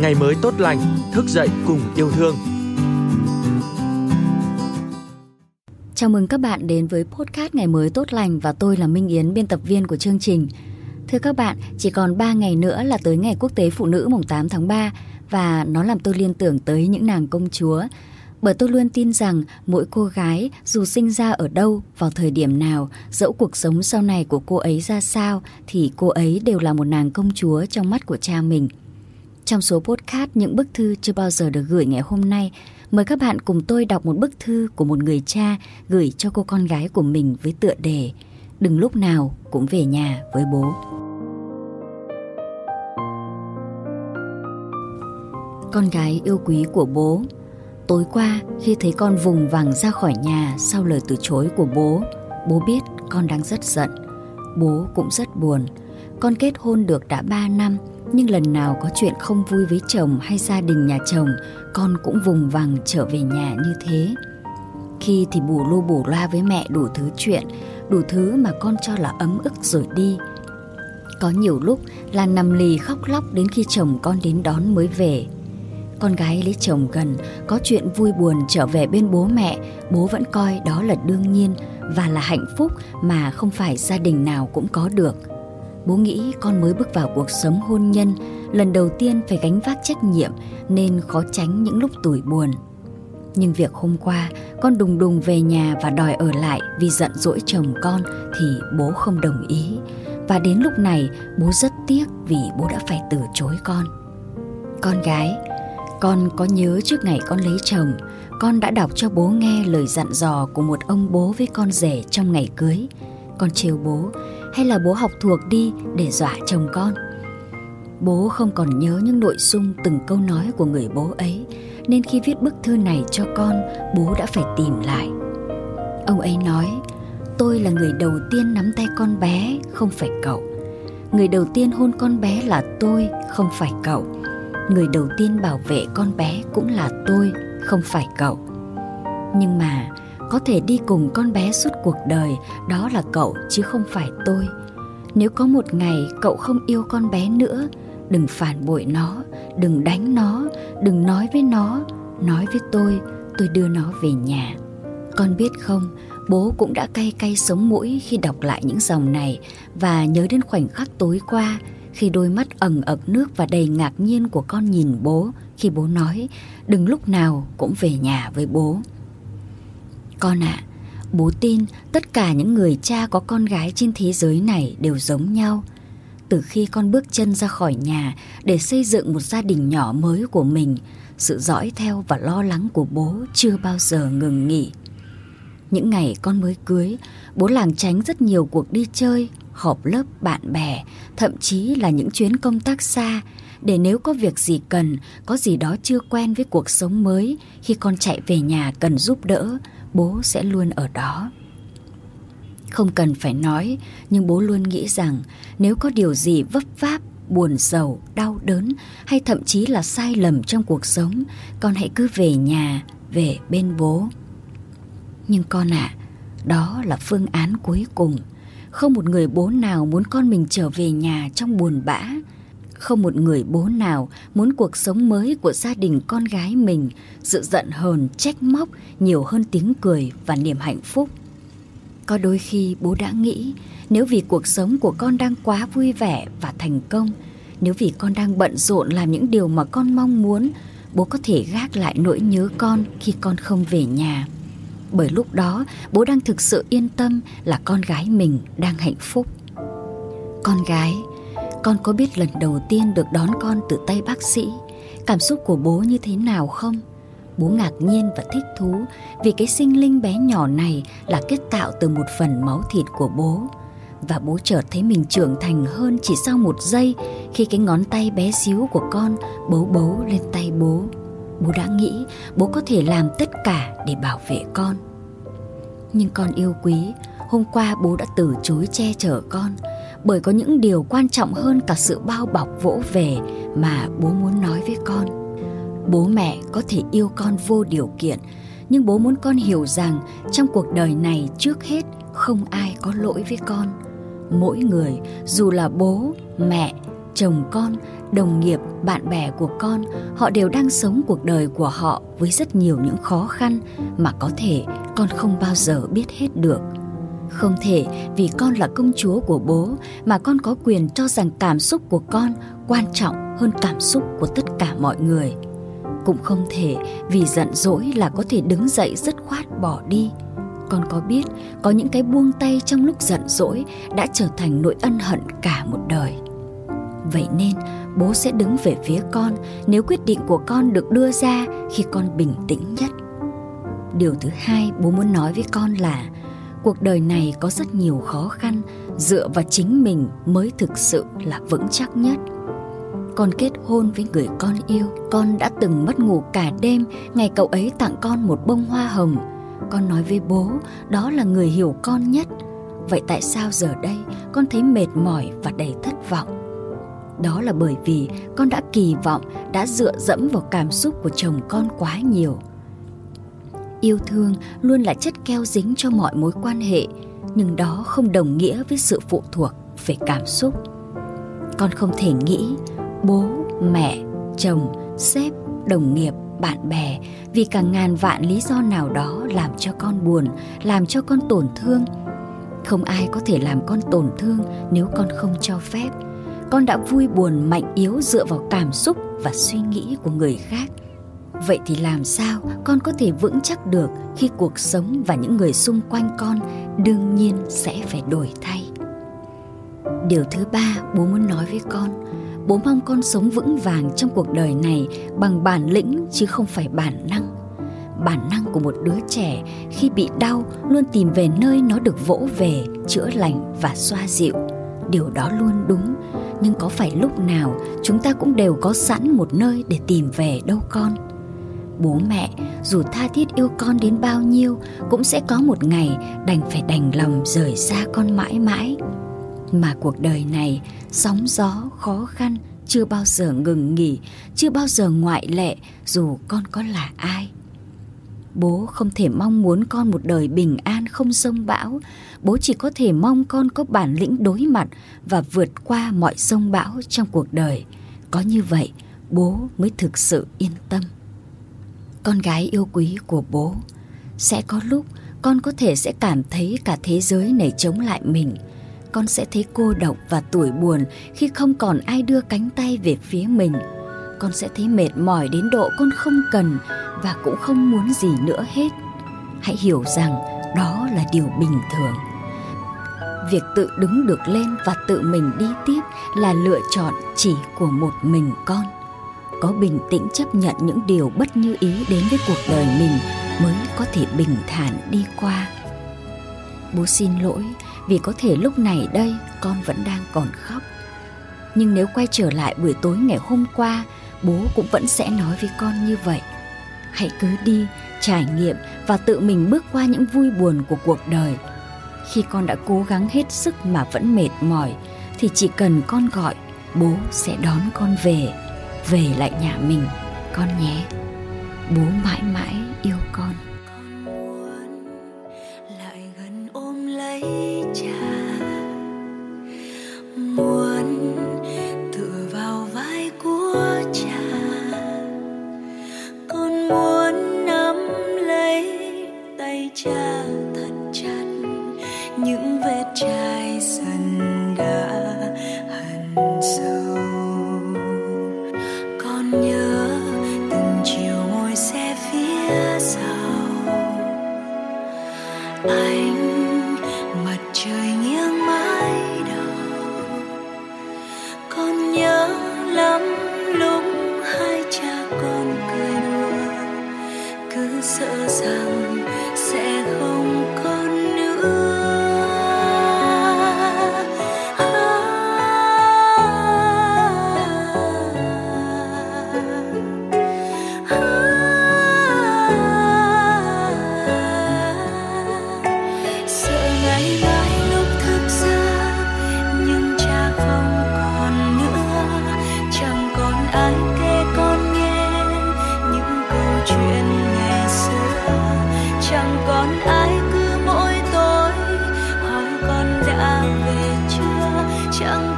ngày mới tốt lành, thức dậy cùng yêu thương. Chào mừng các bạn đến với podcast Ngày mới tốt lành và tôi là Minh Yến, biên tập viên của chương trình. Thưa các bạn, chỉ còn 3 ngày nữa là tới ngày quốc tế phụ nữ mùng 8 tháng 3 và nó làm tôi liên tưởng tới những nàng công chúa. Bởi tôi luôn tin rằng mỗi cô gái dù sinh ra ở đâu, vào thời điểm nào, dẫu cuộc sống sau này của cô ấy ra sao thì cô ấy đều là một nàng công chúa trong mắt của cha mình. Trong số podcast những bức thư chưa bao giờ được gửi ngày hôm nay, mời các bạn cùng tôi đọc một bức thư của một người cha gửi cho cô con gái của mình với tựa đề Đừng lúc nào cũng về nhà với bố. Con gái yêu quý của bố Tối qua khi thấy con vùng vằng ra khỏi nhà sau lời từ chối của bố Bố biết con đang rất giận Bố cũng rất buồn con kết hôn được đã 3 năm, nhưng lần nào có chuyện không vui với chồng hay gia đình nhà chồng, con cũng vùng vằng trở về nhà như thế. Khi thì bù lu bù loa với mẹ đủ thứ chuyện, đủ thứ mà con cho là ấm ức rồi đi. Có nhiều lúc là nằm lì khóc lóc đến khi chồng con đến đón mới về. Con gái lấy chồng gần, có chuyện vui buồn trở về bên bố mẹ, bố vẫn coi đó là đương nhiên và là hạnh phúc mà không phải gia đình nào cũng có được bố nghĩ con mới bước vào cuộc sống hôn nhân, lần đầu tiên phải gánh vác trách nhiệm nên khó tránh những lúc tủi buồn. Nhưng việc hôm qua, con đùng đùng về nhà và đòi ở lại vì giận dỗi chồng con thì bố không đồng ý. Và đến lúc này, bố rất tiếc vì bố đã phải từ chối con. Con gái, con có nhớ trước ngày con lấy chồng, con đã đọc cho bố nghe lời dặn dò của một ông bố với con rể trong ngày cưới. Con trêu bố hay là bố học thuộc đi để dọa chồng con? Bố không còn nhớ những nội dung từng câu nói của người bố ấy, nên khi viết bức thư này cho con, bố đã phải tìm lại. Ông ấy nói, tôi là người đầu tiên nắm tay con bé, không phải cậu. Người đầu tiên hôn con bé là tôi, không phải cậu. Người đầu tiên bảo vệ con bé cũng là tôi, không phải cậu. Nhưng mà có thể đi cùng con bé suốt cuộc đời, đó là cậu chứ không phải tôi. Nếu có một ngày cậu không yêu con bé nữa, đừng phản bội nó, đừng đánh nó, đừng nói với nó, nói với tôi tôi đưa nó về nhà. Con biết không, bố cũng đã cay cay sống mũi khi đọc lại những dòng này và nhớ đến khoảnh khắc tối qua khi đôi mắt ẩn ực nước và đầy ngạc nhiên của con nhìn bố khi bố nói, đừng lúc nào cũng về nhà với bố con ạ, à, bố tin tất cả những người cha có con gái trên thế giới này đều giống nhau. Từ khi con bước chân ra khỏi nhà để xây dựng một gia đình nhỏ mới của mình, sự dõi theo và lo lắng của bố chưa bao giờ ngừng nghỉ. Những ngày con mới cưới, bố làng tránh rất nhiều cuộc đi chơi, họp lớp bạn bè, thậm chí là những chuyến công tác xa để nếu có việc gì cần, có gì đó chưa quen với cuộc sống mới, khi con chạy về nhà cần giúp đỡ, bố sẽ luôn ở đó. Không cần phải nói nhưng bố luôn nghĩ rằng nếu có điều gì vấp váp buồn sầu đau đớn hay thậm chí là sai lầm trong cuộc sống con hãy cứ về nhà về bên bố. Nhưng con ạ à, đó là phương án cuối cùng. Không một người bố nào muốn con mình trở về nhà trong buồn bã không một người bố nào muốn cuộc sống mới của gia đình con gái mình sự giận hờn, trách móc nhiều hơn tiếng cười và niềm hạnh phúc. Có đôi khi bố đã nghĩ nếu vì cuộc sống của con đang quá vui vẻ và thành công, nếu vì con đang bận rộn làm những điều mà con mong muốn, bố có thể gác lại nỗi nhớ con khi con không về nhà. Bởi lúc đó bố đang thực sự yên tâm là con gái mình đang hạnh phúc. Con gái, con có biết lần đầu tiên được đón con từ tay bác sĩ, Cảm xúc của bố như thế nào không? Bố ngạc nhiên và thích thú Vì cái sinh linh bé nhỏ này Là kết tạo từ một phần máu thịt của bố. Và bố chợt thấy mình trưởng thành hơn Chỉ sau một giây Khi cái ngón tay bé xíu của con Bấu bấu lên tay bố. Bố đã nghĩ bố có thể làm tất cả để bảo vệ con. Nhưng con yêu quý, Hôm qua bố đã từ chối che chở con bởi có những điều quan trọng hơn cả sự bao bọc vỗ về mà bố muốn nói với con bố mẹ có thể yêu con vô điều kiện nhưng bố muốn con hiểu rằng trong cuộc đời này trước hết không ai có lỗi với con mỗi người dù là bố mẹ chồng con đồng nghiệp, bạn bè của con, họ đều đang sống cuộc đời của họ với rất nhiều những khó khăn mà có thể con không bao giờ biết hết được. Không thể vì con là công chúa của bố mà con có quyền cho rằng cảm xúc của con quan trọng hơn cảm xúc của tất cả mọi người. Cũng không thể vì giận dỗi là có thể đứng dậy dứt khoát bỏ đi. Con có biết có những cái buông tay trong lúc giận dỗi đã trở thành nỗi ân hận cả một đời. Vậy nên, bố sẽ đứng về phía con nếu quyết định của con được đưa ra khi con bình tĩnh nhất. Điều thứ hai bố muốn nói với con là cuộc đời này có rất nhiều khó khăn, dựa vào chính mình mới thực sự là vững chắc nhất. Con kết hôn với người con yêu, con đã từng mất ngủ cả đêm, ngày cậu ấy tặng con một bông hoa hồng. Con nói với bố, đó là người hiểu con nhất. Vậy tại sao giờ đây con thấy mệt mỏi và đầy thất vọng? Đó là bởi vì con đã kỳ vọng, đã dựa dẫm vào cảm xúc của chồng con quá nhiều yêu thương luôn là chất keo dính cho mọi mối quan hệ, nhưng đó không đồng nghĩa với sự phụ thuộc về cảm xúc. Con không thể nghĩ bố, mẹ, chồng, sếp, đồng nghiệp, bạn bè vì cả ngàn vạn lý do nào đó làm cho con buồn, làm cho con tổn thương. Không ai có thể làm con tổn thương nếu con không cho phép. Con đã vui buồn mạnh yếu dựa vào cảm xúc và suy nghĩ của người khác vậy thì làm sao con có thể vững chắc được khi cuộc sống và những người xung quanh con đương nhiên sẽ phải đổi thay? Điều thứ ba bố muốn nói với con, bố mong con sống vững vàng trong cuộc đời này bằng bản lĩnh chứ không phải bản năng. Bản năng của một đứa trẻ khi bị đau luôn tìm về nơi nó được vỗ về, chữa lành và xoa dịu. Điều đó luôn đúng, nhưng có phải lúc nào chúng ta cũng đều có sẵn một nơi để tìm về đâu con? Bố mẹ, dù tha thiết yêu con đến bao nhiêu, cũng sẽ có một ngày đành phải đành lòng rời xa con mãi mãi. Mà cuộc đời này, sóng gió khó khăn chưa bao giờ ngừng nghỉ, chưa bao giờ ngoại lệ, dù con có là ai. Bố không thể mong muốn con một đời bình an không sông bão, bố chỉ có thể mong con có bản lĩnh đối mặt và vượt qua mọi sông bão trong cuộc đời. Có như vậy, bố mới thực sự yên tâm con gái yêu quý của bố. Sẽ có lúc con có thể sẽ cảm thấy cả thế giới này chống lại mình. Con sẽ thấy cô độc và tủi buồn khi không còn ai đưa cánh tay về phía mình. Con sẽ thấy mệt mỏi đến độ con không cần và cũng không muốn gì nữa hết. Hãy hiểu rằng đó là điều bình thường. Việc tự đứng được lên và tự mình đi tiếp là lựa chọn chỉ của một mình con có bình tĩnh chấp nhận những điều bất như ý đến với cuộc đời mình mới có thể bình thản đi qua. Bố xin lỗi, vì có thể lúc này đây con vẫn đang còn khóc. Nhưng nếu quay trở lại buổi tối ngày hôm qua, bố cũng vẫn sẽ nói với con như vậy. Hãy cứ đi, trải nghiệm và tự mình bước qua những vui buồn của cuộc đời. Khi con đã cố gắng hết sức mà vẫn mệt mỏi, thì chỉ cần con gọi, bố sẽ đón con về về lại nhà mình con nhé. Bố mãi mãi yêu con. sợ rằng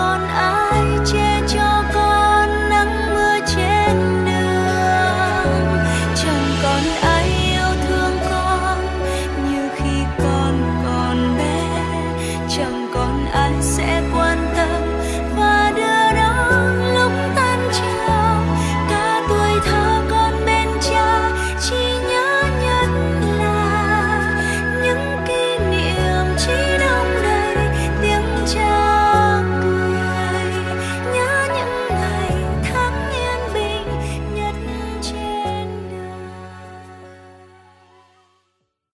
con ai